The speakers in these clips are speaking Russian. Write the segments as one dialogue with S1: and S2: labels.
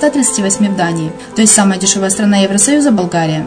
S1: 138% в Дании. То есть самая дешевая страна Евросоюза – Болгария.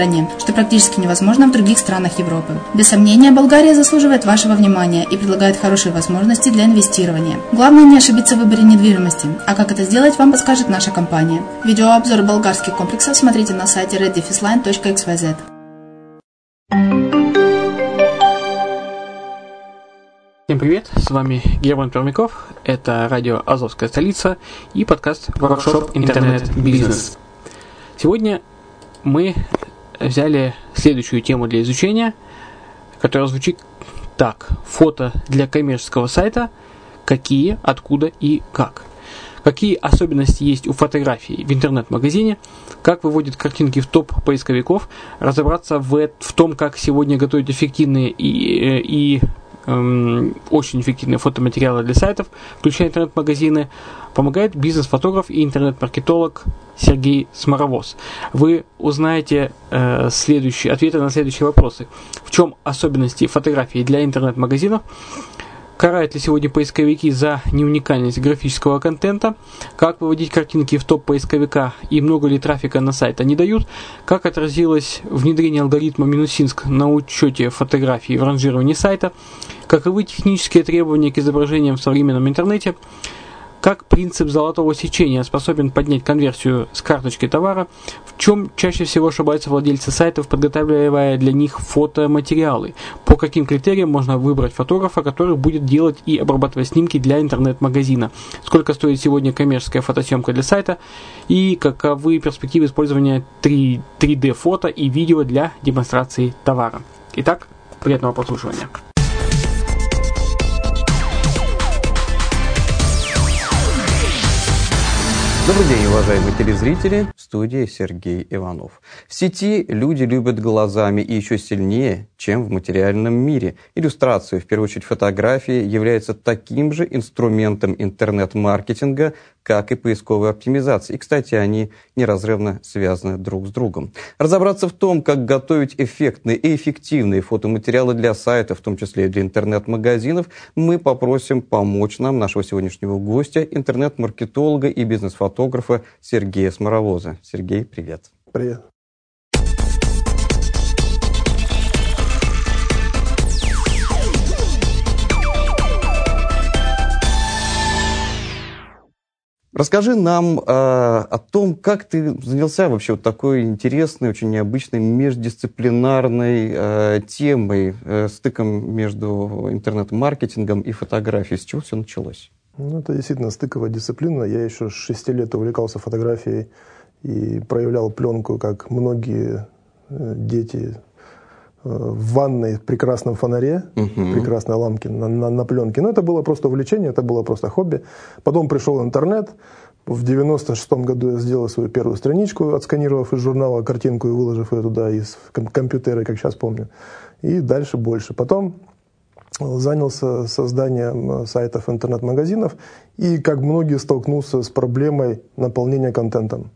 S1: что практически невозможно в других странах Европы. Без сомнения, Болгария заслуживает вашего внимания и предлагает хорошие возможности для инвестирования. Главное не ошибиться в выборе недвижимости, а как это сделать, вам подскажет наша компания. Видеообзор болгарских комплексов смотрите на сайте reddefisline.xyz.
S2: Всем привет, с вами Герман Пермяков, это радио «Азовская столица» и подкаст «Воркшоп Интернет Бизнес». Сегодня мы взяли следующую тему для изучения, которая звучит так. Фото для коммерческого сайта, какие, откуда и как. Какие особенности есть у фотографий в интернет-магазине, как выводят картинки в топ поисковиков, разобраться в, в том, как сегодня готовить эффективные и, и Эм, очень эффективные фотоматериалы для сайтов, включая интернет-магазины, помогает бизнес-фотограф и интернет-маркетолог Сергей Сморовоз. Вы узнаете э, следующие, ответы на следующие вопросы. В чем особенности фотографии для интернет-магазинов? Карают ли сегодня поисковики за неуникальность графического контента? Как выводить картинки в топ поисковика и много ли трафика на сайт они дают? Как отразилось внедрение алгоритма Минусинск на учете фотографий в ранжировании сайта? Каковы технические требования к изображениям в современном интернете? Как принцип золотого сечения способен поднять конверсию с карточки товара, в чем чаще всего ошибаются владельцы сайтов, подготавливая для них фотоматериалы, по каким критериям можно выбрать фотографа, который будет делать и обрабатывать снимки для интернет-магазина, сколько стоит сегодня коммерческая фотосъемка для сайта и каковы перспективы использования 3, 3D фото и видео для демонстрации товара. Итак, приятного прослушивания.
S3: Добрый день, уважаемые телезрители. В студии Сергей Иванов. В сети люди любят глазами и еще сильнее, чем в материальном мире. Иллюстрация, в первую очередь фотографии, является таким же инструментом интернет-маркетинга, как и поисковой оптимизации. И, кстати, они неразрывно связаны друг с другом. Разобраться в том, как готовить эффектные и эффективные фотоматериалы для сайтов, в том числе и для интернет-магазинов, мы попросим помочь нам нашего сегодняшнего гостя, интернет-маркетолога и бизнес-фотографа Сергея Сморовоза. Сергей, привет.
S4: Привет.
S3: Расскажи нам э, о том, как ты занялся вообще вот такой интересной, очень необычной междисциплинарной э, темой, э, стыком между интернет-маркетингом и фотографией. С чего все началось?
S4: Ну, это действительно стыковая дисциплина. Я еще с 6 лет увлекался фотографией и проявлял пленку, как многие э, дети в ванной в прекрасном фонаре, угу. прекрасной ламке на, на, на пленке. Но это было просто увлечение, это было просто хобби. Потом пришел интернет. В 96 году я сделал свою первую страничку, отсканировав из журнала картинку и выложив ее туда из компьютера, как сейчас помню. И дальше больше. Потом занялся созданием сайтов интернет-магазинов и, как многие, столкнулся с проблемой наполнения контентом.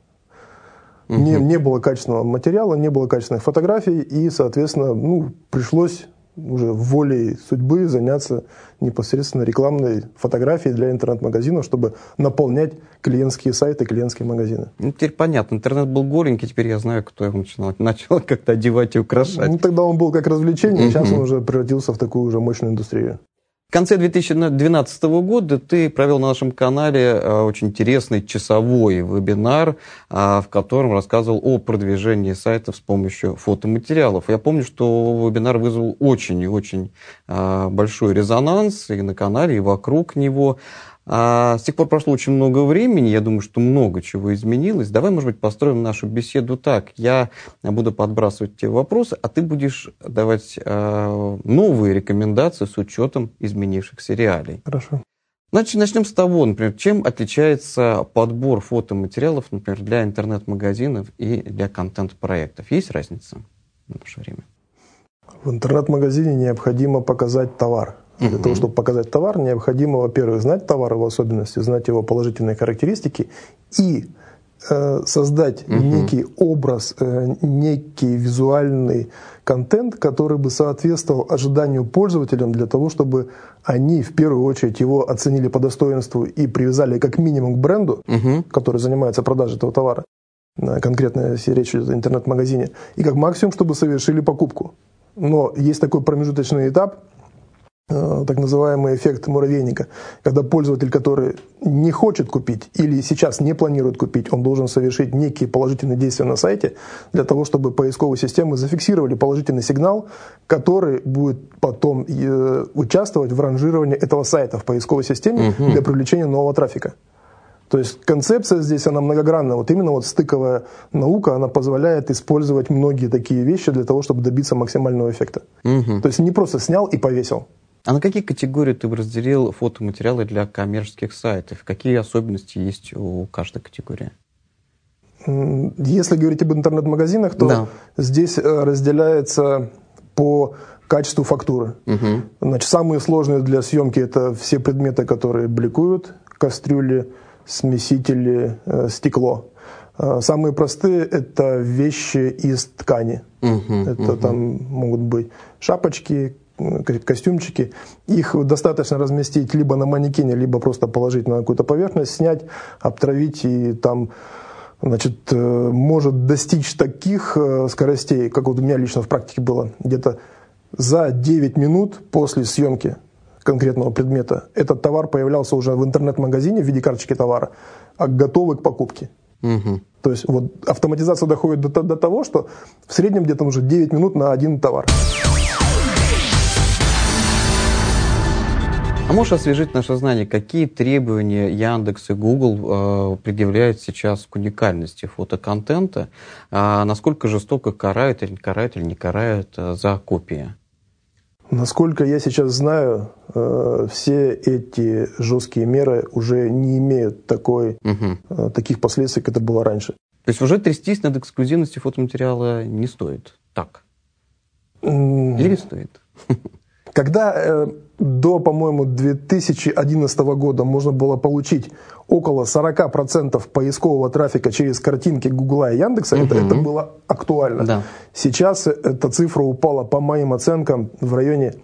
S4: Угу. Не, не было качественного материала, не было качественных фотографий, и, соответственно, ну, пришлось уже волей судьбы заняться непосредственно рекламной фотографией для интернет-магазинов, чтобы наполнять клиентские сайты, клиентские магазины.
S3: Ну, теперь понятно. Интернет был голенький, теперь я знаю, кто его начинал, начал как-то одевать и украшать. Ну,
S4: тогда он был как развлечение, сейчас он уже превратился в такую уже мощную индустрию.
S3: В конце 2012 года ты провел на нашем канале э, очень интересный часовой вебинар, э, в котором рассказывал о продвижении сайта с помощью фотоматериалов. Я помню, что вебинар вызвал очень и очень э, большой резонанс и на канале, и вокруг него. А с тех пор прошло очень много времени, я думаю, что много чего изменилось. Давай, может быть, построим нашу беседу так. Я буду подбрасывать тебе вопросы, а ты будешь давать э, новые рекомендации с учетом изменившихся реалий.
S4: Хорошо.
S3: Значит, начнем с того, например, чем отличается подбор фотоматериалов, например, для интернет-магазинов и для контент-проектов. Есть разница в наше время?
S4: В интернет-магазине необходимо показать товар – для uh того, чтобы показать товар, необходимо, во-первых, знать товар, его особенности, знать его положительные характеристики и э, создать uh некий образ, э, некий визуальный контент, который бы соответствовал ожиданию пользователям для того, чтобы они в первую очередь его оценили по достоинству и привязали как минимум к бренду, uh который занимается продажей этого товара. Конкретно, если речь идет о интернет-магазине. И как максимум, чтобы совершили покупку. Но есть такой промежуточный этап – Э, так называемый эффект муравейника, когда пользователь, который не хочет купить или сейчас не планирует купить, он должен совершить некие положительные действия на сайте для того, чтобы поисковые системы зафиксировали положительный сигнал, который будет потом э, участвовать в ранжировании этого сайта в поисковой системе угу. для привлечения нового трафика. То есть концепция здесь, она многогранная. Вот именно вот стыковая наука, она позволяет использовать многие такие вещи для того, чтобы добиться максимального эффекта. Угу. То есть не просто снял и повесил.
S3: А на какие категории ты бы разделил фотоматериалы для коммерческих сайтов? Какие особенности есть у каждой категории?
S4: Если говорить об интернет-магазинах, то да. здесь э, разделяется по качеству фактуры. Угу. Значит, самые сложные для съемки это все предметы, которые бликуют, кастрюли, смесители, э, стекло. Э, самые простые это вещи из ткани. Угу, это угу. там могут быть шапочки, костюмчики, их достаточно разместить либо на манекене, либо просто положить на какую-то поверхность, снять, обтравить и там значит, э, может достичь таких э, скоростей, как вот у меня лично в практике было, где-то за 9 минут после съемки конкретного предмета, этот товар появлялся уже в интернет-магазине в виде карточки товара, а готовый к покупке.
S3: Угу.
S4: То есть вот автоматизация доходит до, до того, что в среднем где-то уже 9 минут на один товар.
S3: А можешь освежить наше знание, какие требования Яндекс и Google э, предъявляют сейчас к уникальности фотоконтента? А насколько жестоко карают или карают или не карают э, за копии?
S4: Насколько я сейчас знаю, э, все эти жесткие меры уже не имеют такой,
S3: Угу.
S4: э, таких последствий, как это было раньше.
S3: То есть уже трястись над эксклюзивностью фотоматериала не стоит. Так. Или стоит?
S4: Когда э, до, по-моему, 2011 года можно было получить около 40% поискового трафика через картинки Гугла и Яндекса, это, это было актуально.
S3: Да.
S4: Сейчас эта цифра упала, по моим оценкам, в районе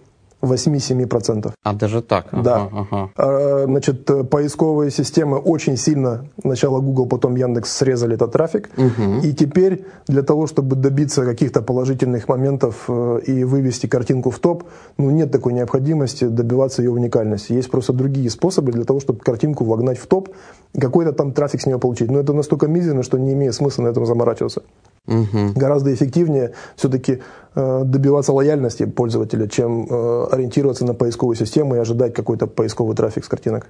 S4: 8-7%.
S3: А даже так? Ага,
S4: Да.
S3: ага.
S4: А, Значит, поисковые системы очень сильно, сначала Google, потом Яндекс срезали этот трафик.
S3: Мгм.
S4: И теперь для того, чтобы добиться каких-то положительных моментов э, и вывести картинку в топ, ну, нет такой необходимости добиваться ее уникальности. Есть просто другие способы для того, чтобы картинку вогнать в топ какой-то там трафик с нее получить. Но это настолько мизерно, что не имеет смысла на этом заморачиваться.
S3: Мгм.
S4: Гораздо эффективнее все-таки э, добиваться лояльности пользователя, чем э, ориентироваться на поисковую систему и ожидать какой-то поисковый трафик с картинок.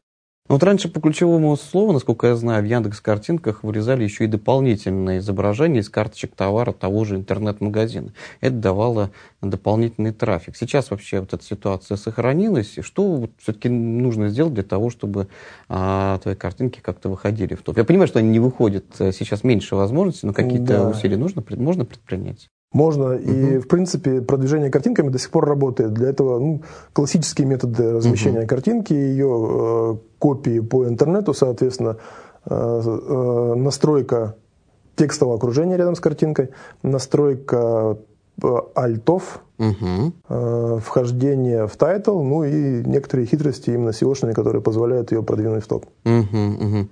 S3: Ну, Вот раньше по ключевому слову, насколько я знаю, в Яндекс картинках вырезали еще и дополнительные изображения из карточек товара того же интернет-магазина. Это давало дополнительный трафик. Сейчас вообще вот эта ситуация сохранилась. И Что вот все-таки нужно сделать для того, чтобы а, твои картинки как-то выходили в топ? Я понимаю, что они не выходят э, сейчас меньше возможностей, но какие-то
S4: Да.
S3: усилия нужно, можно предпринять?
S4: Можно. И, в принципе, продвижение картинками до сих пор работает. Для этого ну, классические методы размещения картинки, ее э, копии по интернету, соответственно, э, э, настройка текстового окружения рядом с картинкой, настройка э, альтов,
S3: Мгм.
S4: э, вхождение в title, ну и некоторые хитрости именно SEO-шные, которые позволяют ее продвинуть в топ.
S3: Мгм, мгм.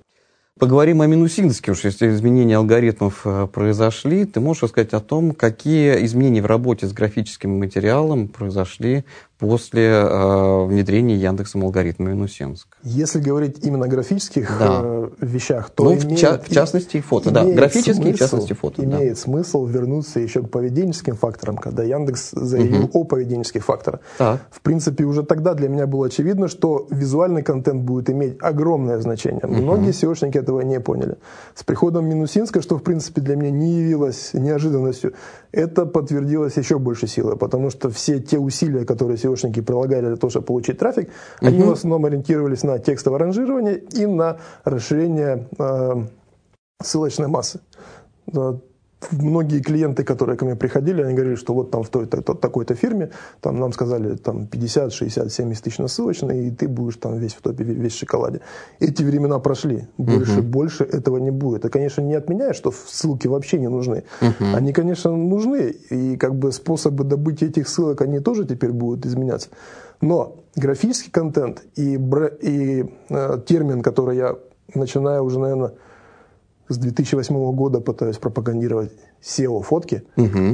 S3: Поговорим о минусинске, уж если изменения алгоритмов э, произошли. Ты можешь рассказать о том, какие изменения в работе с графическим материалом произошли после э, внедрения Яндексом алгоритма Минусинск?
S4: Если говорить именно о графических
S3: Да.
S4: э, вещах, то
S3: Ну, в
S4: имеет-
S3: ча- в частности, и фото, да. Графические, в
S4: смысл-
S3: частности, фото, да.
S4: Имеет смысл вернуться еще к поведенческим факторам, когда Яндекс заявил о поведенческих факторах.
S3: Так.
S4: В принципе, уже тогда для меня было очевидно, что визуальный контент будет иметь огромное значение. Многие SEOшники этого не поняли. С приходом Минусинска, что в принципе для меня не явилось неожиданностью, это подтвердилось еще больше силой, потому что все те усилия, которые SEOшники прилагали для того, чтобы получить трафик, они в основном ориентировались на текстовое ранжирование и на расширение э, ссылочной массы. Многие клиенты, которые ко мне приходили, они говорили, что вот там в той, то- то- такой-то фирме, там нам сказали там 50, 60, 70 тысяч на ссылочной, и ты будешь там весь в топе, весь в шоколаде. Эти времена прошли. Больше, больше этого не будет. Это, конечно, не отменяет, что ссылки вообще не нужны. Они, конечно, нужны, и как бы способы добыть этих ссылок, они тоже теперь будут изменяться. Но графический контент и, бре- и э, термин, который я начинаю уже, наверное, с 2008 года пытаюсь пропагандировать SEO-фотки,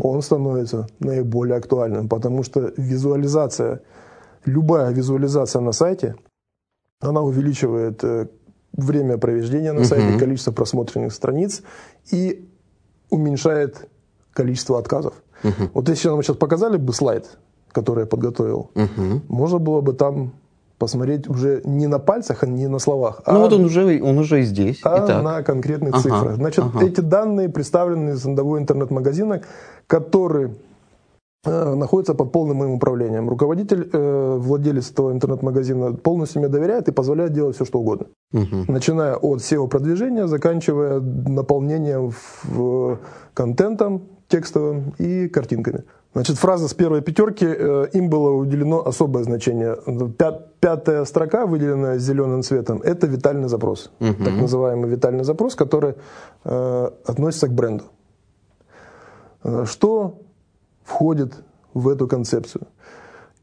S4: он становится наиболее актуальным, потому что визуализация, любая визуализация на сайте, она увеличивает э, время проведения на сайте, количество просмотренных страниц и уменьшает количество отказов. Вот если нам сейчас показали бы слайд, который я подготовил, можно было бы там посмотреть уже не на пальцах, а не на словах,
S3: Ну
S4: а
S3: вот он уже, он уже здесь.
S4: а
S3: Итак.
S4: на конкретных
S3: Ага,
S4: цифрах. Значит,
S3: ага.
S4: эти данные представлены из одного интернет-магазина, который э, находится под полным моим управлением. Руководитель, э, владелец этого интернет-магазина полностью мне доверяет и позволяет делать все, что угодно.
S3: Мгм.
S4: Начиная от SEO-продвижения, заканчивая наполнением в- контентом текстовым и картинками. Значит, фраза с первой пятерки, э, им было уделено особое значение. Пя- Пятая строка, выделенная зеленым цветом, это витальный запрос. Так называемый витальный запрос, который э, относится к бренду. Э, Что входит в эту концепцию?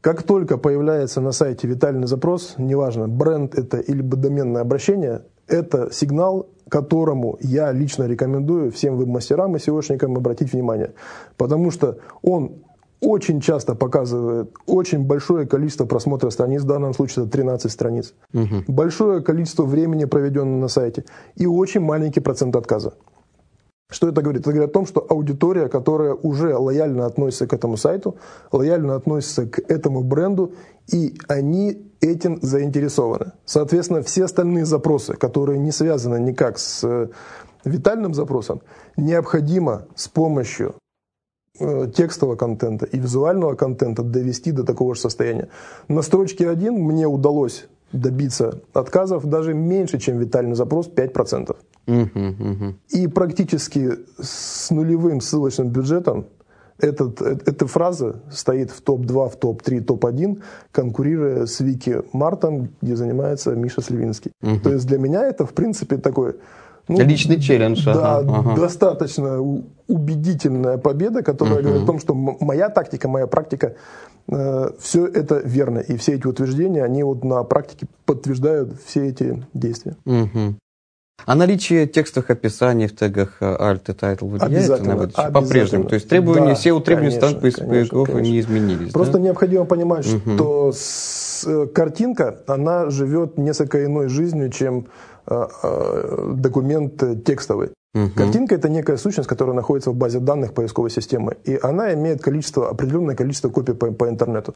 S4: Как только появляется на сайте витальный запрос, неважно, бренд это или доменное обращение, это сигнал, которому я лично рекомендую всем веб-мастерам и SEOшникам обратить внимание. Потому что он очень часто показывает очень большое количество просмотра страниц, в данном случае это 13 страниц, угу. большое количество времени, проведенного на сайте, и очень маленький процент отказа. Что это говорит? Это говорит о том, что аудитория, которая уже лояльно относится к этому сайту, лояльно относится к этому бренду, и они этим заинтересованы. Соответственно, все остальные запросы, которые не связаны никак с э, витальным запросом, необходимо с помощью э, текстового контента и визуального контента довести до такого же состояния. На строчке 1 мне удалось добиться отказов даже меньше, чем витальный запрос, 5%. И практически с нулевым ссылочным бюджетом этот, э, эта фраза стоит в топ-2, в топ-3, топ-1, конкурируя с Вики Мартом, где занимается Миша Сливинский. Угу. То есть для меня это, в принципе, такой...
S3: Ну, Личный челлендж.
S4: Да, ага. достаточно убедительная победа, которая угу. говорит о том, что моя тактика, моя практика, э, все это верно. И все эти утверждения, они вот на практике подтверждают все эти действия.
S3: Угу. А наличие текстовых описаний в тегах э, Alt и Title влияет на выдачу по-прежнему? То есть требования, да, все требования станут поисковиков не изменились?
S4: Просто да? необходимо понимать, угу. что с, э, картинка, она живет несколько иной жизнью, чем э, э, документ текстовый. Угу. Картинка это некая сущность, которая находится в базе данных поисковой системы, и она имеет количество, определенное количество копий по, по интернету.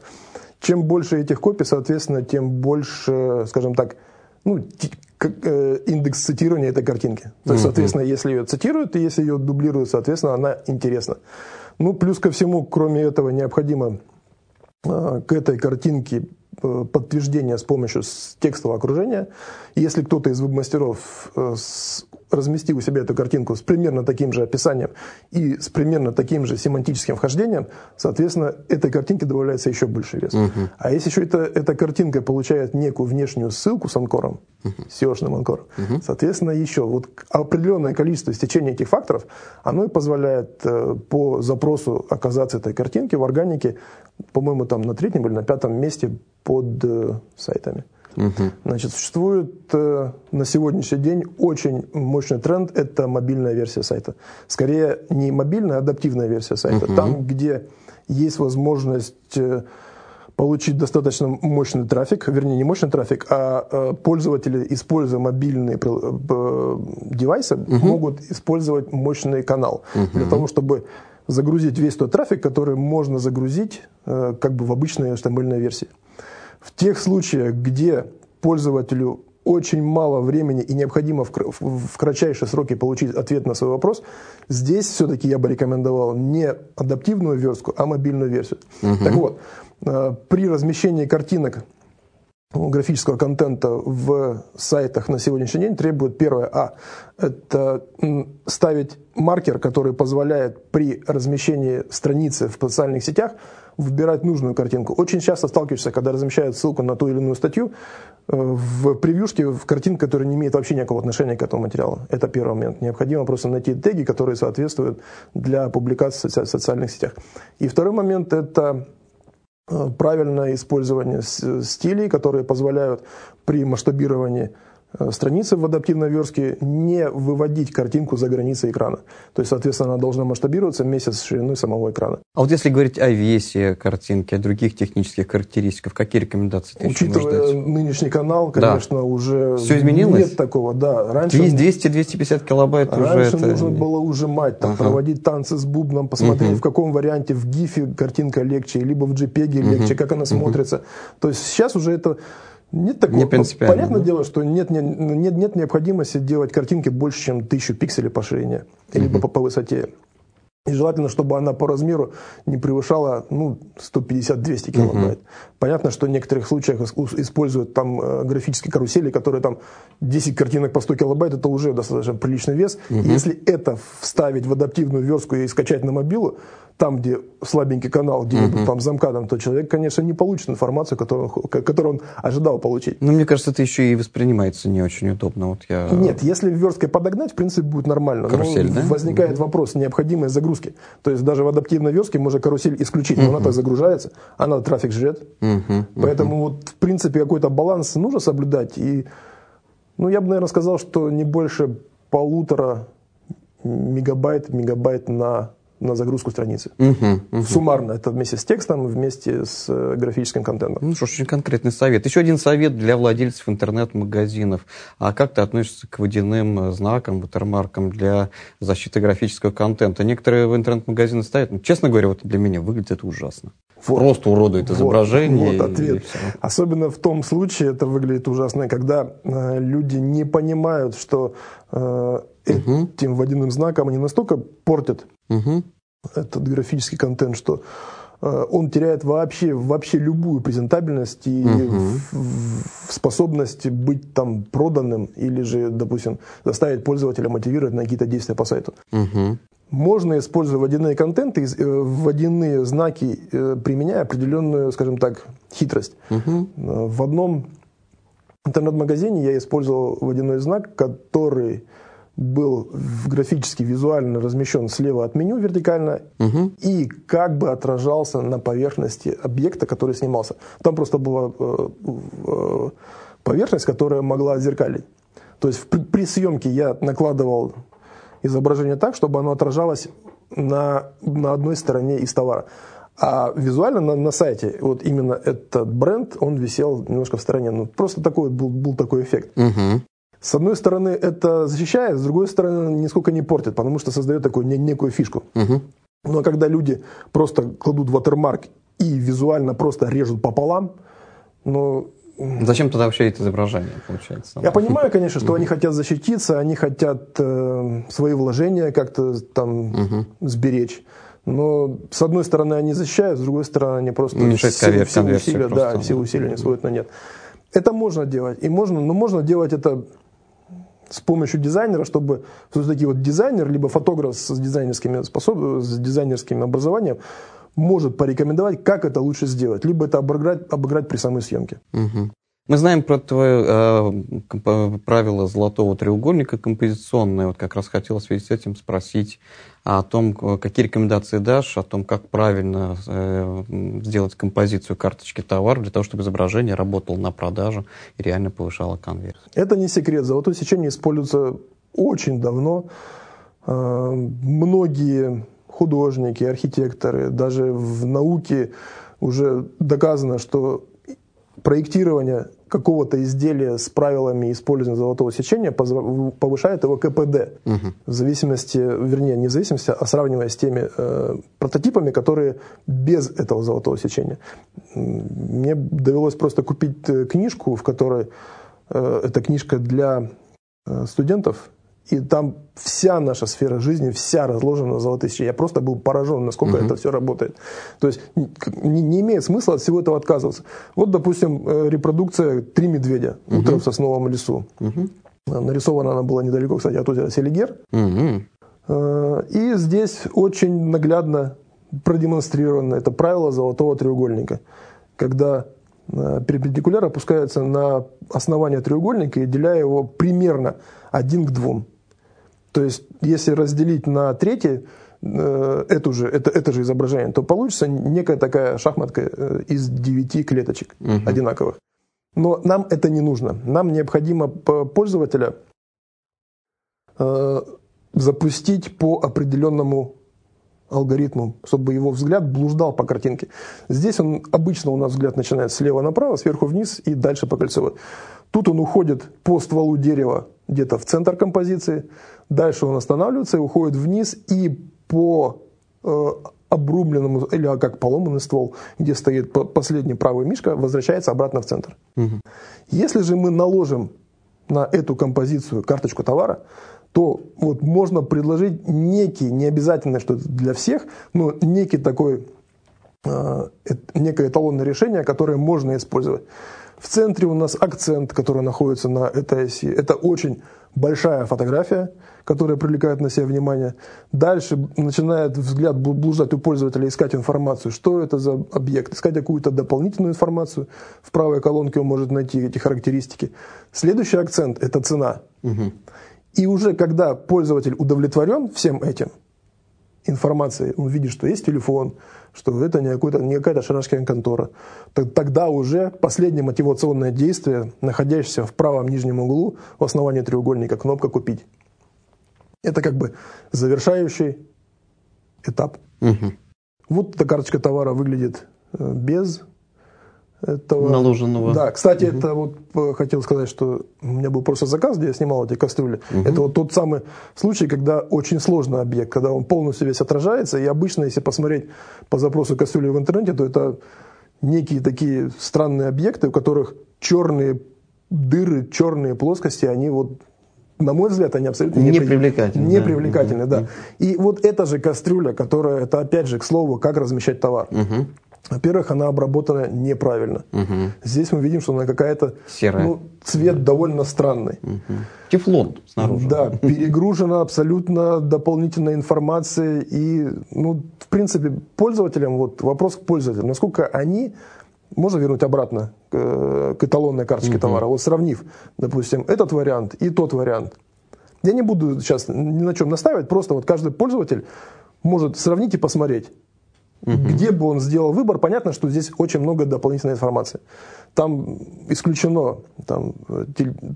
S4: Чем больше этих копий, соответственно, тем больше, скажем так, ну, Э, индекс цитирования этой картинки. То есть, соответственно, если ее цитируют, и если ее дублируют, соответственно, она интересна. Ну, плюс ко всему, кроме этого, необходимо э, к этой картинке э, подтверждение с помощью текстового окружения. Если кто-то из веб-мастеров разместив у себя эту картинку с примерно таким же описанием и с примерно таким же семантическим вхождением, соответственно, этой картинке добавляется еще больше вес. Угу. А если еще это, эта картинка получает некую внешнюю ссылку с анкором, угу. SEO-шным анкором, угу. соответственно, еще вот определенное количество стечения этих факторов, оно и позволяет э, по запросу оказаться этой картинки в органике, по-моему, там на третьем или на пятом месте под э, сайтами. Угу. Значит, существует э, на сегодняшний день очень мощный тренд – это мобильная версия сайта. Скорее, не мобильная, а адаптивная версия сайта. Угу. Там, где есть возможность э, получить достаточно мощный трафик, вернее, не мощный трафик, а э, пользователи, используя мобильные э, девайсы, угу. могут использовать мощный канал угу. для того, чтобы загрузить весь тот трафик, который можно загрузить э, как бы в обычной HTML версии. В тех случаях, где пользователю очень мало времени и необходимо в, в, в кратчайшие сроки получить ответ на свой вопрос, здесь все-таки я бы рекомендовал не адаптивную верстку, а мобильную версию. Угу. Так вот, э, при размещении картинок графического контента в сайтах на сегодняшний день требует первое, а, это ставить маркер, который позволяет при размещении страницы в социальных сетях выбирать нужную картинку. Очень часто сталкиваешься, когда размещают ссылку на ту или иную статью, э, в превьюшке в картинку, которая не имеет вообще никакого отношения к этому материалу. Это первый момент. Необходимо просто найти теги, которые соответствуют для публикации в социальных сетях. И второй момент – это правильное использование стилей, которые позволяют при масштабировании Э, страницы в адаптивной верстке не выводить картинку за границы экрана. То есть, соответственно, она должна масштабироваться вместе с шириной самого экрана.
S3: А вот если говорить о весе картинки, о других технических характеристиках, какие рекомендации ты
S4: Учитывая нынешний канал, конечно, да. уже
S3: Все изменилось?
S4: нет такого. Да,
S3: раньше 200-250 килобайт
S4: раньше
S3: уже
S4: это... нужно было ужимать, там, ага. проводить танцы с бубном, посмотреть, угу. в каком варианте в GIF картинка легче, либо в JPEG легче, угу. как она смотрится. Угу. То есть сейчас уже это нет такого. Не принципиально. Понятное да? дело, что нет, нет, нет, нет необходимости делать картинки больше, чем тысячу пикселей по ширине, либо по, по высоте. И желательно, чтобы она по размеру не превышала ну, 150-200 килобайт. Uh-huh. Понятно, что в некоторых случаях используют там э, графические карусели, которые там 10 картинок по 100 килобайт, это уже достаточно приличный вес. И если это вставить в адаптивную верстку и скачать на мобилу, там, где слабенький канал, где uh-huh. там замкадом, то человек, конечно, не получит информацию, которую, которую он ожидал получить.
S3: Ну, мне кажется, это еще и воспринимается не очень удобно. Вот я...
S4: Нет, если версткой подогнать, в принципе, будет нормально.
S3: Карусель, но да?
S4: Возникает uh-huh. вопрос необходимой загрузки. То есть даже в адаптивной верстке можно карусель исключить, но uh-huh. она так загружается, она трафик жрет. Uh-huh. Uh-huh. Поэтому вот, в принципе, какой-то баланс нужно соблюдать. И, ну, я бы, наверное, сказал, что не больше полутора мегабайт, мегабайт на на загрузку страницы. Угу, угу. Суммарно, это вместе с текстом, вместе с э, графическим контентом.
S3: Ну что ж, очень конкретный совет. Еще один совет для владельцев интернет-магазинов. А как ты относишься к водяным э, знакам, ватермаркам для защиты графического контента? Некоторые в интернет-магазины ставят, ну, честно говоря, вот для меня выглядит это ужасно. Вот. Просто уродует изображение.
S4: Вот, вот ответ. Особенно в том случае это выглядит ужасно, когда э, люди не понимают, что э, угу. этим водяным знаком они настолько портят угу. этот графический контент, что э, он теряет вообще, вообще любую презентабельность и угу. способность быть там проданным или же, допустим, заставить пользователя мотивировать на какие-то действия по сайту. Угу. Можно использовать водяные контенты, э, водяные знаки, э, применяя определенную, скажем так, хитрость. Угу. В одном интернет-магазине я использовал водяной знак, который был графически, визуально размещен слева от меню вертикально угу. и как бы отражался на поверхности объекта, который снимался. Там просто была э, э, поверхность, которая могла зеркалить. То есть при, при съемке я накладывал изображение так, чтобы оно отражалось на, на одной стороне из товара. А визуально на, на сайте вот именно этот бренд, он висел немножко в стороне. Ну, просто такой был, был такой эффект. Угу. С одной стороны, это защищает, с другой стороны, нисколько не портит, потому что создает такую некую фишку. Угу. Но когда люди просто кладут ватермарк и визуально просто режут пополам, ну...
S3: Зачем тогда вообще это изображение, получается?
S4: Я понимаю, конечно, что они хотят защититься, они хотят э, свои вложения как-то там угу. сберечь. Но с одной стороны они защищают, с другой стороны они просто
S3: все,
S4: все усилия, да, все усилия не сводят на нет. Это можно делать, и можно, но можно делать это с помощью дизайнера, чтобы все-таки вот дизайнер, либо фотограф с дизайнерскими способ... с дизайнерским образованием может порекомендовать, как это лучше сделать, либо это обыграть, обыграть при самой съемке.
S3: Угу. Мы знаем про твое э, правило золотого треугольника композиционное. Вот как раз хотел в связи с этим спросить о том, какие рекомендации дашь, о том, как правильно э, сделать композицию карточки товара для того, чтобы изображение работало на продажу и реально повышало конверсию.
S4: Это не секрет. Золотое сечение используется очень давно. Э, многие художники, архитекторы, даже в науке уже доказано, что проектирование какого-то изделия с правилами использования золотого сечения повышает его КПД. Угу. В зависимости, вернее, не в зависимости, а сравнивая с теми э, прототипами, которые без этого золотого сечения. Мне довелось просто купить э, книжку, в которой э, эта книжка для э, студентов, и там вся наша сфера жизни, вся разложена на золотые Я просто был поражен, насколько угу. это все работает. То есть не, не имеет смысла от всего этого отказываться. Вот, допустим, э, репродукция «Три медведя. Утро угу. в сосновом лесу». Угу. Нарисована она была недалеко, кстати, от озера Селигер. Угу. И здесь очень наглядно продемонстрировано это правило золотого треугольника. Когда перпендикуляр опускается на основание треугольника и деляя его примерно один к двум. То есть, если разделить на третье э, эту же, это, это же изображение, то получится некая такая шахматка э, из девяти клеточек угу. одинаковых. Но нам это не нужно. Нам необходимо пользователя э, запустить по определенному алгоритму, чтобы его взгляд блуждал по картинке. Здесь он обычно у нас взгляд начинает слева направо, сверху вниз и дальше по кольцевой. Тут он уходит по стволу дерева где-то в центр композиции, дальше он останавливается и уходит вниз и по э, обрубленному или а как поломанный ствол, где стоит последний правый мишка, возвращается обратно в центр. Угу. Если же мы наложим на эту композицию карточку товара, то вот можно предложить некий, не обязательно, что для всех, но некий такой, э, некое эталонное решение, которое можно использовать. В центре у нас акцент, который находится на этой оси. Это очень большая фотография, которая привлекает на себя внимание. Дальше начинает взгляд блуждать у пользователя, искать информацию, что это за объект, искать какую-то дополнительную информацию. В правой колонке он может найти эти характеристики. Следующий акцент – это цена. Угу. И уже когда пользователь удовлетворен всем этим, информацией, он видит, что есть телефон, что это не, какой-то, не какая-то шарашкина контора, тогда уже последнее мотивационное действие, находящееся в правом нижнем углу в основании треугольника, кнопка «Купить». Это как бы завершающий этап.
S3: Мгм.
S4: Вот эта карточка товара выглядит э, без этого.
S3: Наложенного.
S4: Да, кстати, это вот э, хотел сказать, что у меня был просто заказ, где я снимал эти кастрюли. Это вот тот самый случай, когда очень сложный объект, когда он полностью весь отражается. И обычно, если посмотреть по запросу кастрюли в интернете, то это некие такие странные объекты, у которых черные дыры, черные плоскости, они вот на мой взгляд, они абсолютно
S3: Не привлекательны,
S4: Не
S3: да.
S4: привлекательны, да. И вот эта же кастрюля, которая, это опять же, к слову, как размещать товар. Во-первых, она обработана неправильно. Здесь мы видим, что она какая-то...
S3: Серая.
S4: Ну, цвет довольно странный.
S3: Тефлон снаружи.
S4: Да, перегружена абсолютно дополнительной информацией. И, ну, в принципе, пользователям, вот вопрос к пользователям, насколько они, можно вернуть обратно к, э, к эталонной карточке товара, вот сравнив, допустим, этот вариант и тот вариант. Я не буду сейчас ни на чем настаивать, просто вот каждый пользователь может сравнить и посмотреть. Где бы он сделал выбор, понятно, что здесь очень много дополнительной информации. Там исключено, там, э,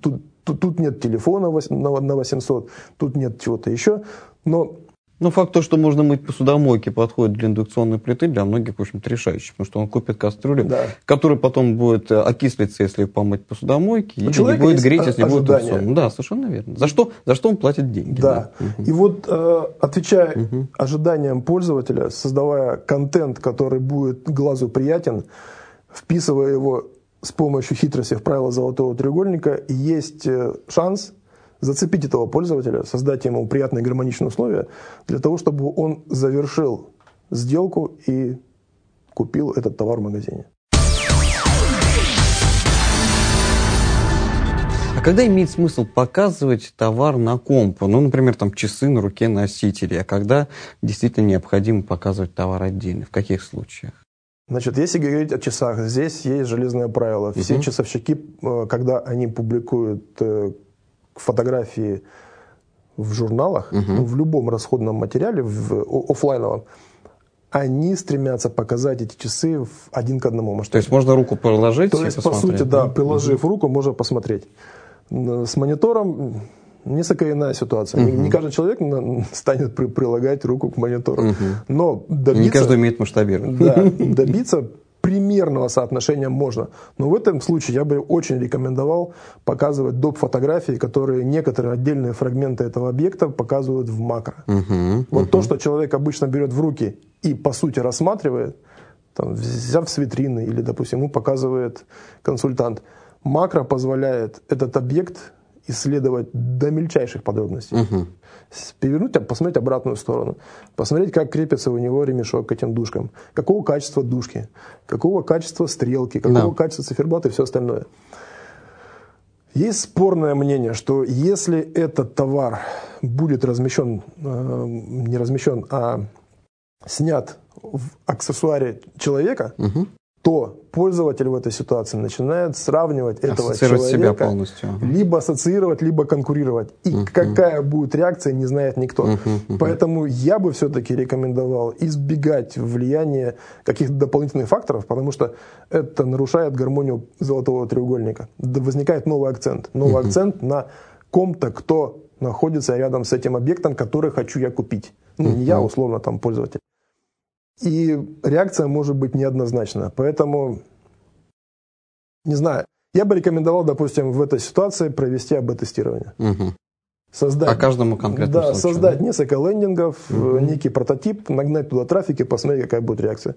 S4: тут, тут- тут нет телефона на 800, тут нет чего-то еще. Но
S3: Ну, факт то, что можно мыть посудомойки, подходит для индукционной плиты, для многих, в общем-то, решающий. Потому что он купит кастрюлю,
S4: Да.
S3: которая потом будет э, окислиться, если помыть посудомойки, или не будет греть, если будет
S4: ожидания.
S3: индукционно. Да, совершенно верно. За что, за что он платит деньги?
S4: Да. И вот э, отвечая ожиданиям пользователя, создавая контент, который будет глазу приятен, вписывая его с помощью хитрости в правила золотого треугольника, есть э, шанс зацепить этого пользователя, создать ему приятные гармоничные условия для того, чтобы он завершил сделку и купил этот товар в магазине.
S3: А когда имеет смысл показывать товар на компу? Ну, например, там часы на руке носителя. А когда действительно необходимо показывать товар отдельно? В каких случаях?
S4: Значит, если говорить о часах, здесь есть железное правило. Все часовщики, э, когда они публикуют э, фотографии в журналах, ну, в любом расходном материале, в о- оффлайновом, они стремятся показать эти часы в один к одному
S3: То
S4: масштабе.
S3: есть можно руку положить
S4: То есть, по
S3: посмотреть,
S4: сути, да, приложив руку, можно посмотреть. С монитором несколько иная ситуация. Не- Не каждый человек станет при- прилагать руку к монитору. Но добиться...
S3: Не каждый умеет масштабировать.
S4: Да, добиться примерного соотношения можно. Но в этом случае я бы очень рекомендовал показывать доп. фотографии, которые некоторые отдельные фрагменты этого объекта показывают в макро. Вот то, что человек обычно берет в руки и по сути рассматривает, там, взяв с витрины или, допустим, ему показывает консультант, макро позволяет этот объект исследовать до мельчайших подробностей. С- Перевернуть, а посмотреть обратную сторону. Посмотреть, как крепится у него ремешок к этим дужкам. Какого качества дужки. Какого качества стрелки. Какого
S3: Да.
S4: качества циферблата и все остальное. Есть спорное мнение, что если этот товар будет размещен, э, не размещен, а снят в аксессуаре человека, то пользователь в этой ситуации начинает сравнивать этого
S3: Ассоциировать себя
S4: человека,
S3: полностью,
S4: либо ассоциировать, либо конкурировать. И какая будет реакция, не знает никто. Поэтому я бы все-таки рекомендовал избегать влияния каких-то дополнительных факторов, потому что это нарушает гармонию золотого треугольника. Возникает новый акцент. Новый акцент на ком-то, кто находится рядом с этим объектом, который хочу я купить. Ну, не я, условно, там, пользователь. И реакция может быть неоднозначна. Поэтому, не знаю, я бы рекомендовал, допустим, в этой ситуации провести АБ-тестирование.
S3: Мгм.
S4: Создать,
S3: По каждому конкретному
S4: да,
S3: случаю,
S4: создать
S3: да?
S4: несколько лендингов, э, некий прототип, нагнать туда трафик и посмотреть, какая будет реакция.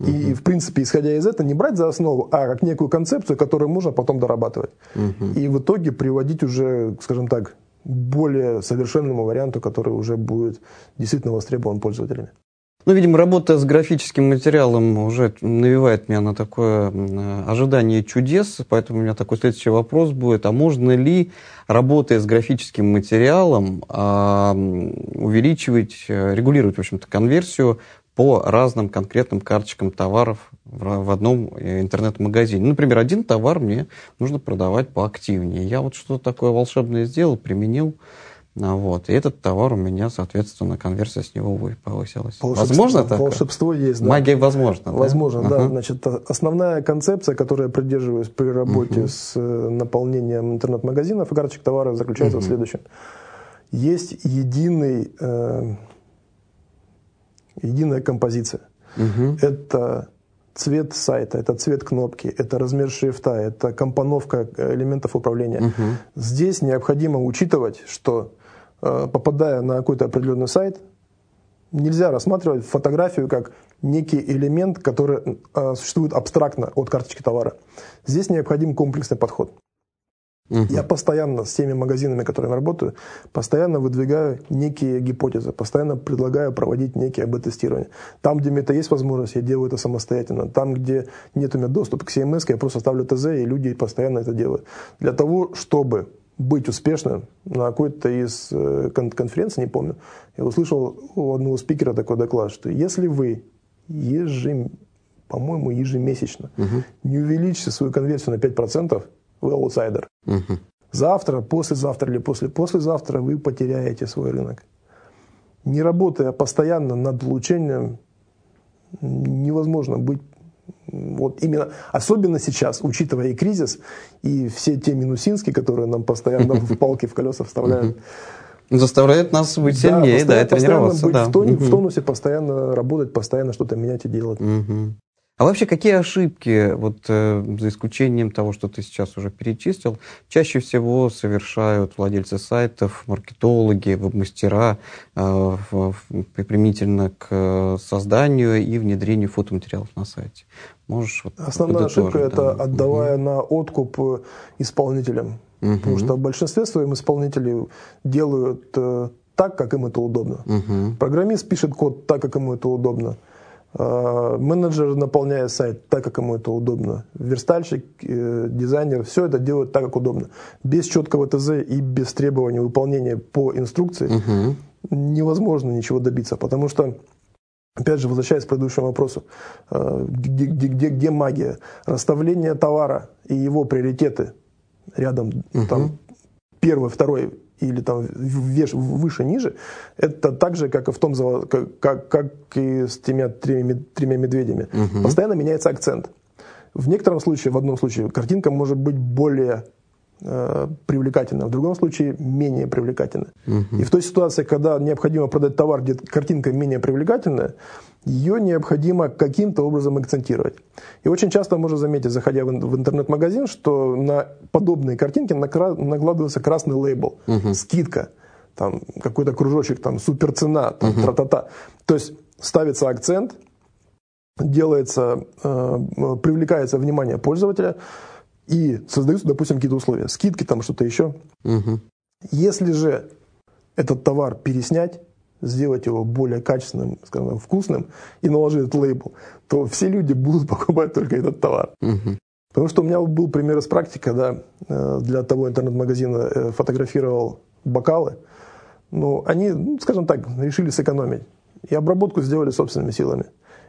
S4: И, в принципе, исходя из этого, не брать за основу, а как некую концепцию, которую можно потом дорабатывать. И в итоге приводить уже, скажем так, более совершенному варианту, который уже будет действительно востребован пользователями.
S3: Ну, видимо, работа с графическим материалом уже навевает меня на такое ожидание чудес, поэтому у меня такой следующий вопрос будет. А можно ли, работая с графическим материалом, а, увеличивать, э, регулировать, в общем-то, конверсию по разным конкретным карточкам товаров в одном э, интернет-магазине? Например, один товар мне нужно продавать поактивнее. Я вот что-то такое волшебное сделал, применил, вот, и этот товар у меня, соответственно, конверсия с него вы- повысилась.
S4: Волшебство-
S3: Возможно такое?
S4: Волшебство есть, да.
S3: Магия возможно, да?
S4: Возможно, да.
S3: Ага.
S4: Значит, основная концепция, которой я придерживаюсь при работе с э, наполнением интернет-магазинов и карточек товара, заключается в следующем. Есть единый, э, единая композиция.
S3: Угу.
S4: Это цвет сайта, это цвет кнопки, это размер шрифта, это компоновка элементов управления.
S3: Угу.
S4: Здесь необходимо учитывать, что э, попадая на какой-то определенный сайт, нельзя рассматривать фотографию как некий элемент, который э, существует абстрактно от карточки товара. Здесь необходим комплексный подход.
S3: Угу.
S4: Я постоянно с теми магазинами, которыми работаю, постоянно выдвигаю некие гипотезы, постоянно предлагаю проводить некие АБ-тестирования. Там, где меня это есть возможность, я делаю это самостоятельно. Там, где нет у меня доступа к CMS, я просто ставлю ТЗ, и люди постоянно это делают. Для того, чтобы быть успешным на какой-то из э, конференций, не помню, я услышал у одного спикера такой доклад, что если вы ежем, по-моему, ежемесячно
S3: Угу.
S4: не увеличите свою конверсию на 5%, вы аутсайдер.
S3: Угу.
S4: Завтра, послезавтра или после послезавтра вы потеряете свой рынок. Не работая постоянно над улучшением, невозможно быть вот именно, особенно сейчас, учитывая и кризис, и все те минусинские, которые нам постоянно в палки в колеса вставляют.
S3: Заставляет нас быть сильнее, да, и
S4: постоянно- постоянно
S3: тренироваться.
S4: быть
S3: да.
S4: в, тоне- в тонусе, постоянно работать, постоянно что-то менять и делать.
S3: А вообще, какие ошибки, вот э, за исключением того, что ты сейчас уже перечислил, чаще всего совершают владельцы сайтов, маркетологи, веб-мастера э, в- в- применительно к созданию и внедрению фотоматериалов на сайте? Можешь вот
S4: Основная ошибка это
S3: да?
S4: отдавая на откуп исполнителям.
S3: Мгм.
S4: Потому что в большинстве своем исполнители делают э, так, как им это удобно.
S3: Мгм.
S4: Программист пишет код так, как ему это удобно. Э, Менеджер наполняет сайт так, как ему это удобно. Верстальщик, э, дизайнер, все это делают так, как удобно. Без четкого ТЗ и без требования выполнения по инструкции
S3: Мгм.
S4: невозможно ничего добиться, потому что, опять же, возвращаясь к предыдущему вопросу, э, где, где- где- где магия? Расставление товара и его приоритеты рядом, там, первый, второй или там веш- выше, ниже, это так же, как и в том, как, как, как и с тремя, тремя, тремя медведями. Постоянно меняется акцент. В некотором случае, в одном случае, картинка может быть более э, привлекательна, в другом случае менее привлекательна. И в той ситуации, когда необходимо продать товар, где картинка менее привлекательная, ее необходимо каким-то образом акцентировать. И очень часто можно заметить, заходя в ин- в интернет-магазин, что на подобные картинки накладывается красный лейбл, скидка, там какой-то кружочек, там суперцена, там тра-та-та. То есть ставится акцент, делается, э, привлекается внимание пользователя и создаются, допустим, какие-то условия, скидки там что-то еще.
S3: Мгм.
S4: Если же этот товар переснять, сделать его более качественным, скажем, так, вкусным и наложить этот лейбл, то все люди будут покупать только этот товар.
S3: Мгм.
S4: Потому что у меня был пример из практики, когда э, для того интернет-магазина э, фотографировал бокалы. Ну, они, ну, скажем так, решили сэкономить. И обработку сделали собственными силами.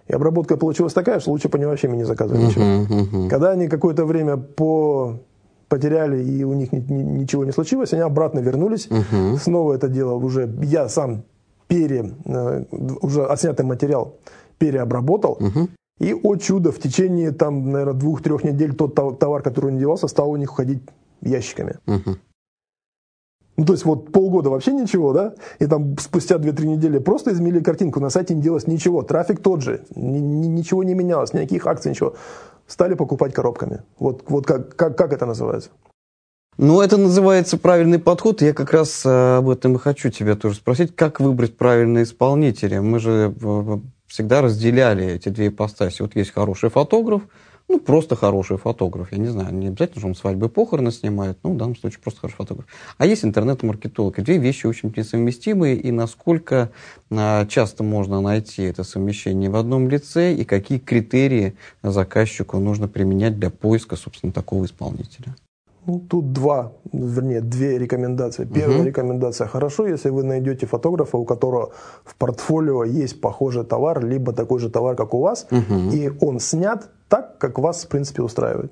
S4: И обработка получилась такая, что лучше по ней вообще не заказывать ничего.
S3: Мгм. Мгм.
S4: Когда они какое-то время по потеряли и у них ни- ни- ничего не случилось, они обратно вернулись.
S3: Мгм.
S4: Снова это дело уже я сам пере, э, уже отснятый материал переобработал.
S3: Мгм.
S4: И, о чудо, в течение, там, наверное, двух-трех недель тот тов- товар, который не девался, стал у них уходить ящиками.
S3: Мгм.
S4: Ну, то есть вот полгода вообще ничего, да? И там спустя 2-3 недели просто изменили картинку, на сайте не делалось ничего, трафик тот же, ни- ни- ничего не менялось, никаких акций, ничего. Стали покупать коробками. Вот, вот как, как, как это называется?
S3: Ну, это называется правильный подход. Я как раз э, об этом и хочу тебя тоже спросить. Как выбрать правильного исполнителя? Мы же э, всегда разделяли эти две ипостаси. Вот есть хороший фотограф, ну, просто хороший фотограф. Я не знаю, не обязательно, что он свадьбы и похороны снимает, ну, в данном случае просто хороший фотограф. А есть интернет-маркетолог. Две вещи очень несовместимые. И насколько э, часто можно найти это совмещение в одном лице, и какие критерии заказчику нужно применять для поиска, собственно, такого исполнителя?
S4: Ну, тут два, вернее, две рекомендации. Первая
S3: Мгм.
S4: рекомендация. Хорошо, если вы найдете фотографа, у которого в портфолио есть похожий товар, либо такой же товар, как у вас,
S3: Мгм.
S4: и он снят так, как вас, в принципе, устраивает.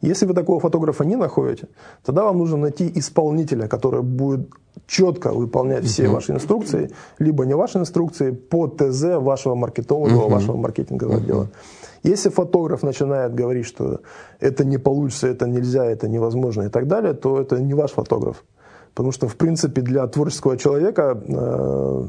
S4: Если вы такого фотографа не находите, тогда вам нужно найти исполнителя, который будет четко выполнять все ваши инструкции, либо не ваши инструкции, по ТЗ вашего маркетолога, вашего маркетингового отдела. Если фотограф начинает говорить, что это не получится, это нельзя, это невозможно и так далее, то это не ваш фотограф. Потому что, в принципе, для творческого человека э,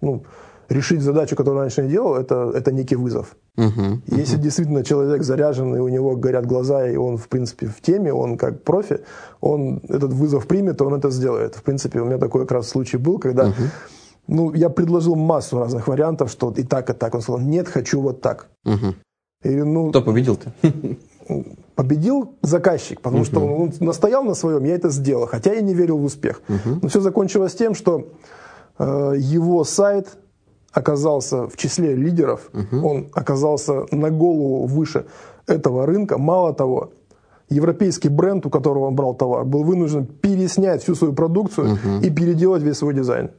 S4: ну, решить задачу, которую раньше не делал, это, это некий вызов.
S3: Мгм.
S4: Если действительно человек заряжен, и у него горят глаза, и он, в принципе, в теме, он как профи, он этот вызов примет, он это сделает. В принципе, у меня такой как раз случай был, когда ну, я предложил массу разных вариантов, что и так, и так. Он сказал, нет, хочу вот так.
S3: Мгм.
S4: И, ну,
S3: Кто победил-то?
S4: победил заказчик, потому что он, настоял на своем, я это сделал, хотя я не верил в успех. Но все закончилось тем, что э, его сайт оказался в числе лидеров, он оказался на голову выше этого рынка. Мало того, европейский бренд, у которого он брал товар, был вынужден переснять всю свою продукцию и переделать весь свой дизайн.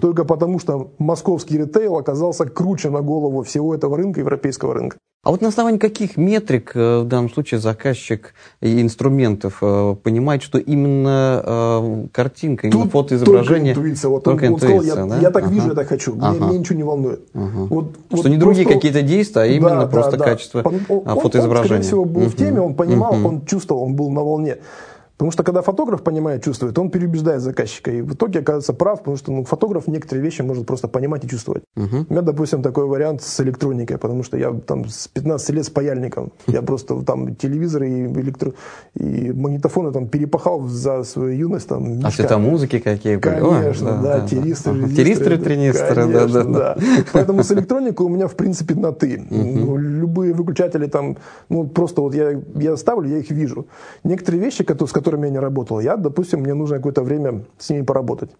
S4: Только потому, что московский ритейл оказался круче на голову всего этого рынка, европейского рынка.
S3: А вот на основании каких метрик э, в данном случае заказчик и инструментов э, понимает, что именно э, картинка, именно
S4: Тут
S3: фотоизображение...
S4: Только интуиция. Вот
S3: только
S4: он, он сказал,
S3: интуиция,
S4: я,
S3: да?
S4: я так
S3: Ага.
S4: вижу, я так хочу. Мне,
S3: Ага.
S4: мне ничего не волнует. Вот,
S3: Что
S4: вот
S3: не другие
S4: просто-
S3: какие-то действия, а именно
S4: Да,
S3: просто
S4: да, да.
S3: качество
S4: Он- он-
S3: а,
S4: он,
S3: фотоизображения.
S4: Он, скорее всего, был в
S3: Мгм.
S4: теме, он понимал,
S3: Мгм.
S4: он чувствовал, он был на волне. Потому что когда фотограф понимает, чувствует, он переубеждает заказчика. И в итоге оказывается прав, потому что ну, фотограф некоторые вещи может просто понимать и чувствовать. У меня, допустим, такой вариант с электроникой, потому что я там с 15 лет с паяльником. Я просто там телевизоры и, электро... и магнитофоны там перепахал за свою юность. Там,
S3: А
S4: мешками.
S3: цвета музыки какие были?
S4: Конечно, да, тиристы,
S3: Ага.
S4: резисторы,
S3: Тиристры,
S4: да,
S3: тринисторы, да,
S4: конечно,
S3: да, да.
S4: Поэтому с электроникой у меня, в принципе, на «ты». Ну, Любые выключатели там, ну, просто вот я, я ставлю, я их вижу. Некоторые вещи, кото- с которыми я не работал, я, допустим, мне нужно какое-то время с ними поработать.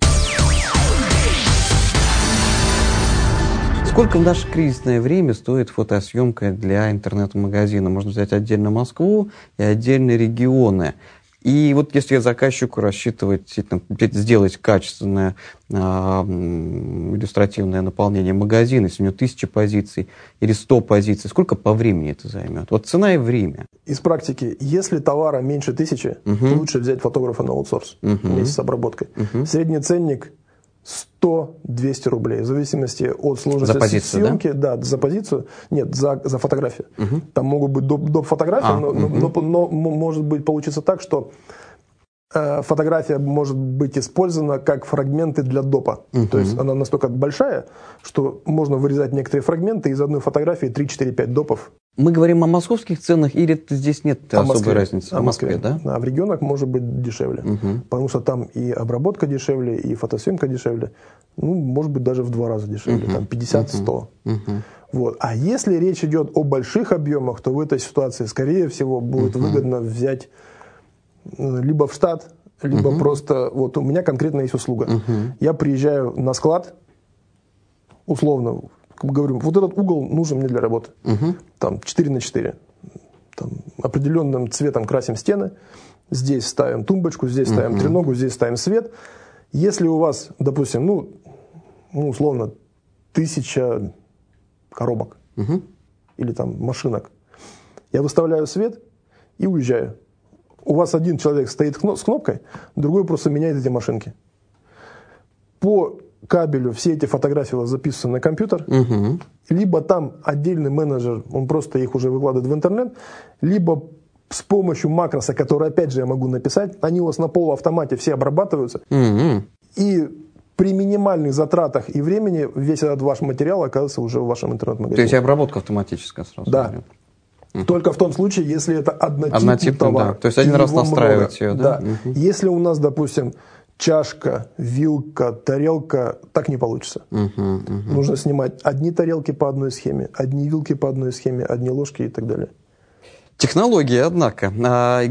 S3: Сколько в наше кризисное время стоит фотосъемка для интернет-магазина? Можно взять отдельно Москву и отдельные регионы. И вот если заказчику рассчитывать сделать качественное м, иллюстративное наполнение магазина, если у него тысяча позиций или сто позиций, сколько по времени это займет? Вот цена и время.
S4: Из практики, если товара меньше тысячи, лучше взять фотографа на аутсорс вместе с обработкой. Средний ценник 100-200 рублей, в зависимости от сложности
S3: За позицию,
S4: съемки. Да? за позицию. Нет, за, за фотографию. Там могут быть доп, доп. фотографии,
S3: А,
S4: но, но- но- но м- может быть получится так, что э, фотография может быть использована как фрагменты для допа. То есть она настолько большая, что можно вырезать некоторые фрагменты из одной фотографии 3-4-5 допов
S3: Мы говорим о московских ценах или здесь нет
S4: о
S3: особой
S4: Москве.
S3: разницы?
S4: О Москве,
S3: да?
S4: А в регионах может быть дешевле. Потому что там и обработка дешевле, и фотосъемка дешевле. Ну, может быть, даже в два раза дешевле. Там 50-100. Вот. А если речь идет о больших объемах, то в этой ситуации, скорее всего, будет выгодно взять э, либо в штат, либо просто... Вот у меня конкретно есть услуга. Я приезжаю на склад, условно, говорю, вот этот угол нужен мне для работы. Там 4 на 4. Там, определенным цветом красим стены. Здесь ставим тумбочку, здесь ставим треногу, здесь ставим свет. Если у вас, допустим, ну, ну условно, тысяча коробок или там машинок, я выставляю свет и уезжаю. У вас один человек стоит с кнопкой, другой просто меняет эти машинки. По кабелю все эти фотографии у вас записаны на компьютер, либо там отдельный менеджер, он просто их уже выкладывает в интернет, либо с помощью макроса, который опять же я могу написать, они у вас на полуавтомате все обрабатываются,
S3: Мгм.
S4: и при минимальных затратах и времени весь этот ваш материал оказывается уже в вашем интернет-магазине.
S3: То есть обработка автоматическая сразу.
S4: Да.
S3: идет.
S4: Только в том случае, если это однотипный,
S3: Однотипный,
S4: товар.
S3: да. То есть один раз настраивать
S4: много.
S3: ее, да?
S4: Да. Если у нас, допустим, чашка, вилка, тарелка, так не получится.
S3: Мгм, мгм.
S4: Нужно снимать одни тарелки по одной схеме, одни вилки по одной схеме, одни ложки и так далее.
S3: Технологии, однако. А,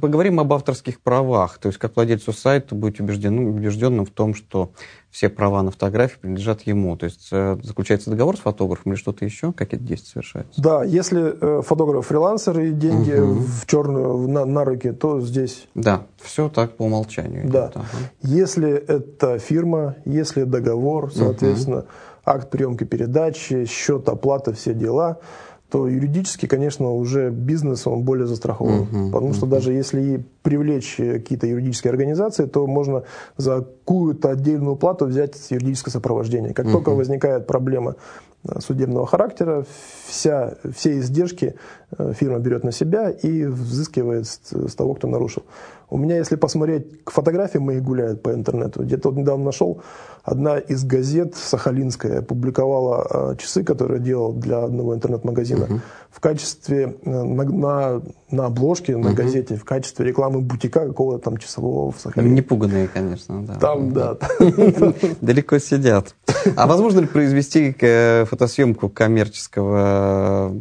S3: Поговорим об авторских правах. То есть, как владельцу сайта быть убежденным, убежденным в том, что все права на фотографии принадлежат ему. То есть, э, заключается договор с фотографом или что-то еще? Как это действие совершается?
S4: Да, если э, фотограф фрилансер и деньги в черную на, на руки, то здесь
S3: Да, все так по умолчанию. идет.
S4: Да.
S3: Ага.
S4: Если это фирма, если договор, соответственно, акт приемки передачи, счет, оплата, все дела, то юридически, конечно, уже бизнес, он более застрахован. Потому что даже если привлечь э, какие-то юридические организации, то можно за какую-то отдельную плату взять юридическое сопровождение. Как только возникает проблема э, судебного характера, вся, все издержки э, фирма берет на себя и взыскивает с, с того, кто нарушил. У меня, если посмотреть, фотографии мои гуляют по интернету. Где-то вот недавно нашел, одна из газет сахалинская публиковала э, часы, которые делал для одного интернет-магазина. Uh-huh. В качестве, э, на, на, на обложке, на газете, в качестве рекламы бутика какого-то там часового в Сахалине.
S3: Непуганные, конечно. Да.
S4: Там, да.
S3: Далеко сидят. А возможно ли произвести э, фотосъемку коммерческого,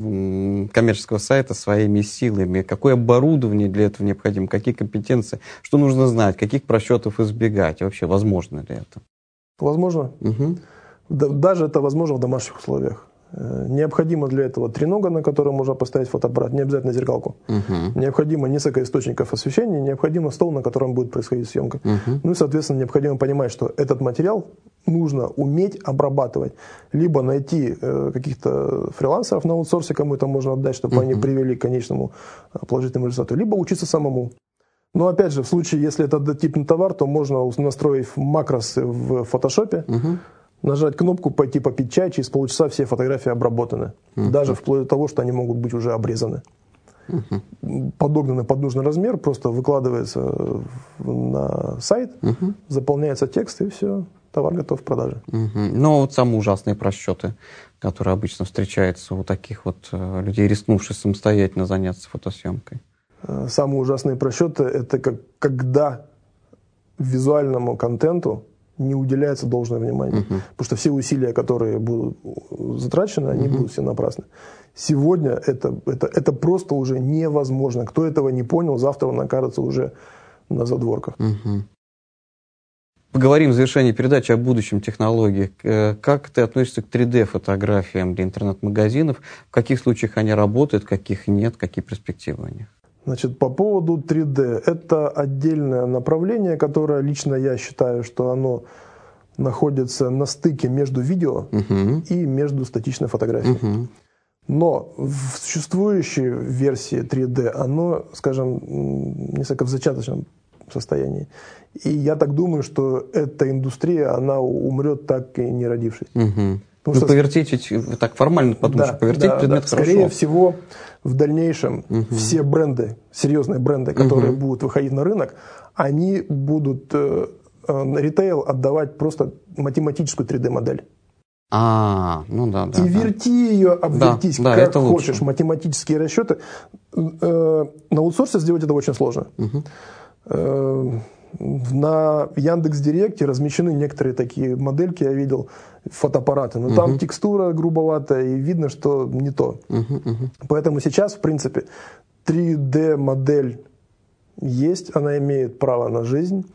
S3: коммерческого сайта своими силами? Какое оборудование для этого необходимо? Какие компетенции? Что нужно знать? Каких просчетов избегать? И вообще, возможно ли это?
S4: Возможно. Угу. Даже это возможно в домашних условиях. Э, необходимо для этого тренога, на котором можно поставить фотоаппарат, не обязательно зеркалку. Угу. Необходимо несколько источников освещения, необходимо стол, на котором будет происходить съемка. Угу. Ну и, соответственно, необходимо понимать, что этот материал нужно уметь обрабатывать. Либо найти э, каких-то фрилансеров на аутсорсе, кому это можно отдать, чтобы угу. они привели к конечному э, положительному результату, либо учиться самому. Но опять же, в случае, если это однотипный товар, то можно настроить макросы в фотошопе, угу. нажать кнопку, пойти попить чай, через полчаса все фотографии обработаны. Угу. Даже вплоть до того, что они могут быть уже обрезаны. Угу. Подогнаны под нужный размер, просто выкладывается на сайт, угу. заполняется текст и все, товар готов к продаже.
S3: Угу. Ну, вот самые ужасные просчеты, которые обычно встречаются у таких вот э, людей, рискнувших самостоятельно заняться фотосъемкой.
S4: Э, самые ужасные просчеты – это как, когда визуальному контенту не уделяется должное внимание. Uh-huh. Потому что все усилия, которые будут затрачены, они uh-huh. будут все напрасны. Сегодня это, это, это просто уже невозможно. Кто этого не понял, завтра он окажется уже на задворках. Uh-huh.
S3: Поговорим в завершении передачи о будущем технологии. Э, как ты относишься к 3D-фотографиям для интернет-магазинов? В каких случаях они работают, каких нет, какие перспективы у них?
S4: Значит, по поводу 3D. Это отдельное направление, которое лично я считаю, что оно находится на стыке между видео uh-huh. и между статичной фотографией. Uh-huh. Но в существующей версии 3D оно, скажем, несколько в зачаточном состоянии. И я так думаю, что эта индустрия, она умрет так и не родившись.
S3: Угу. Потому ну, что... повертеть, ведь так формально подумаешь, да, повертеть да, предмет
S4: да. хорошо. Скорее всего, в дальнейшем угу. все бренды, серьезные бренды, которые угу. будут выходить на рынок, они будут э, э, ритейл отдавать просто математическую 3D-модель.
S3: А, ну да, да.
S4: И да. верти ее, обвертись да, как да, хочешь, лучше. математические расчеты. Э, на аутсорсе сделать это очень сложно. Угу. На Яндекс Директе размещены некоторые такие модельки, я видел, фотоаппараты. Но угу. там текстура грубоватая, и видно, что не то. Угу, угу. Поэтому сейчас, в принципе, 3D-модель есть, она имеет право на жизнь.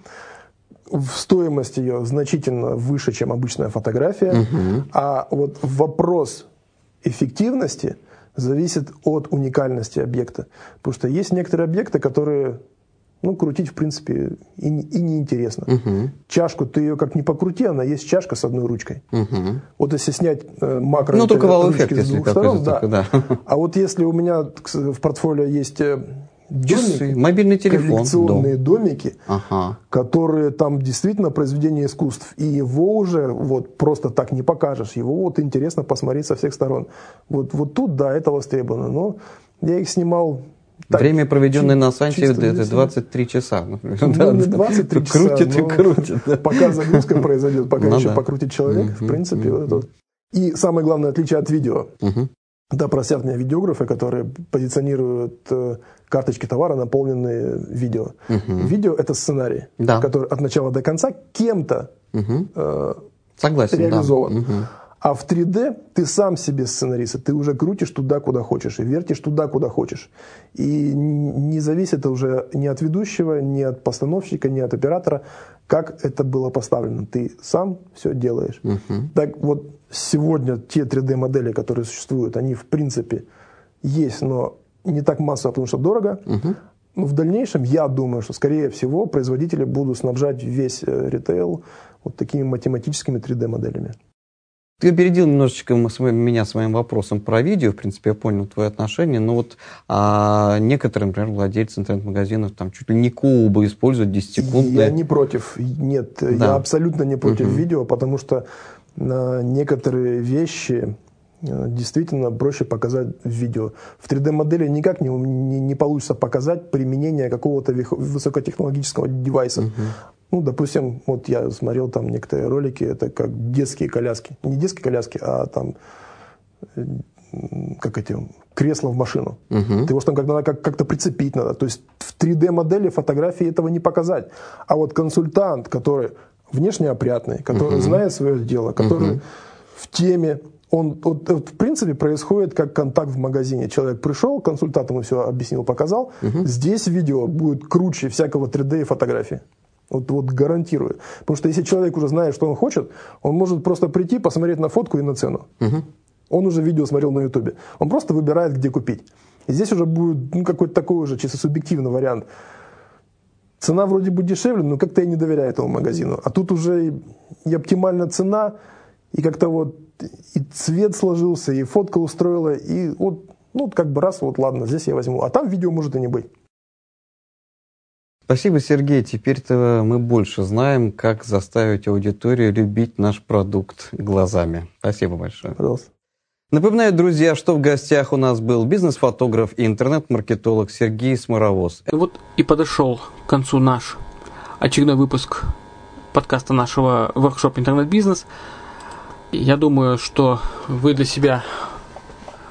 S4: Стоимость ее значительно выше, чем обычная фотография. Угу. А вот вопрос эффективности зависит от уникальности объекта. Потому что есть некоторые объекты, которые ну, крутить, в принципе, и, и неинтересно. Угу. Чашку, ты ее как ни покрути, она есть чашка с одной ручкой. Угу. Вот если снять э, макро...
S3: Ну, только вау-эффект, если
S4: сторон, да. да. А вот если у меня в портфолио есть э, домики,
S3: мобильный телефон,
S4: коллекционные дом. домики, ага. которые там действительно произведение искусств, и его уже вот просто так не покажешь, его вот интересно посмотреть со всех сторон. Вот, вот тут, да, это востребовано, но я их снимал
S3: так, Время, проведенное на Санте, это 23 часа. Например.
S4: Ну, да, не 23 часа,
S3: крутит и крутит. Да.
S4: Пока загрузка произойдет, пока ну, еще да. покрутит человек, угу, в принципе. Угу. Вот И самое главное отличие от видео. Угу. Да, просят меня видеографы, которые позиционируют э, карточки товара, наполненные видео. Угу. Видео – это сценарий, да. который от начала до конца кем-то угу. э,
S3: Согласен,
S4: реализован.
S3: Да. Угу.
S4: А в 3D ты сам себе сценарист, ты уже крутишь туда, куда хочешь, и вертишь туда, куда хочешь. И не зависит это уже ни от ведущего, ни от постановщика, ни от оператора, как это было поставлено. Ты сам все делаешь. Uh-huh. Так вот, сегодня те 3D-модели, которые существуют, они в принципе есть, но не так массово, потому что дорого. Uh-huh. Но в дальнейшем я думаю, что, скорее всего, производители будут снабжать весь э, ритейл вот такими математическими 3D-моделями.
S3: Ты опередил немножечко меня своим вопросом про видео, в принципе, я понял твои отношения, но вот а, некоторые, например, владельцы интернет-магазинов там чуть ли не кубы используют 10 секунд.
S4: Я не против, нет, да. я абсолютно не против угу. видео, потому что а, некоторые вещи, э, действительно проще показать в видео. В 3D-модели никак не, не, не получится показать применение какого-то высокотехнологического девайса. Угу. Ну, допустим, вот я смотрел там некоторые ролики, это как детские коляски. Не детские коляски, а там как эти кресла в машину. Угу. Ты его там как, надо как, как-то прицепить надо. То есть в 3D-модели фотографии этого не показать. А вот консультант, который внешне опрятный, который угу. знает свое дело, который угу. в теме, он вот, вот, в принципе происходит как контакт в магазине. Человек пришел, консультант ему все объяснил, показал. Угу. Здесь видео будет круче всякого 3D и фотографии. Вот, вот гарантирую. Потому что если человек уже знает, что он хочет, он может просто прийти, посмотреть на фотку и на цену. Угу. Он уже видео смотрел на ютубе. Он просто выбирает, где купить. И здесь уже будет ну, какой-то такой уже чисто субъективный вариант. Цена вроде бы дешевле, но как-то я не доверяю этому магазину. А тут уже и оптимальная цена, и как-то вот и цвет сложился, и фотка устроила, и вот, ну, как бы раз, вот ладно, здесь я возьму. А там видео может и не быть.
S3: Спасибо, Сергей. Теперь-то мы больше знаем, как заставить аудиторию любить наш продукт глазами. Спасибо большое.
S4: Пожалуйста.
S3: Напоминаю, друзья, что в гостях у нас был бизнес-фотограф и интернет-маркетолог Сергей Сморовоз.
S2: Вот и подошел к концу наш очередной выпуск подкаста нашего воркшоп «Интернет-бизнес». Я думаю, что вы для себя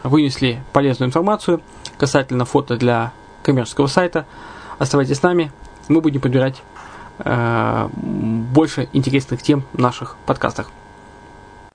S2: вынесли полезную информацию касательно фото для коммерческого сайта. Оставайтесь с нами, мы будем подбирать э, больше интересных тем в наших подкастах.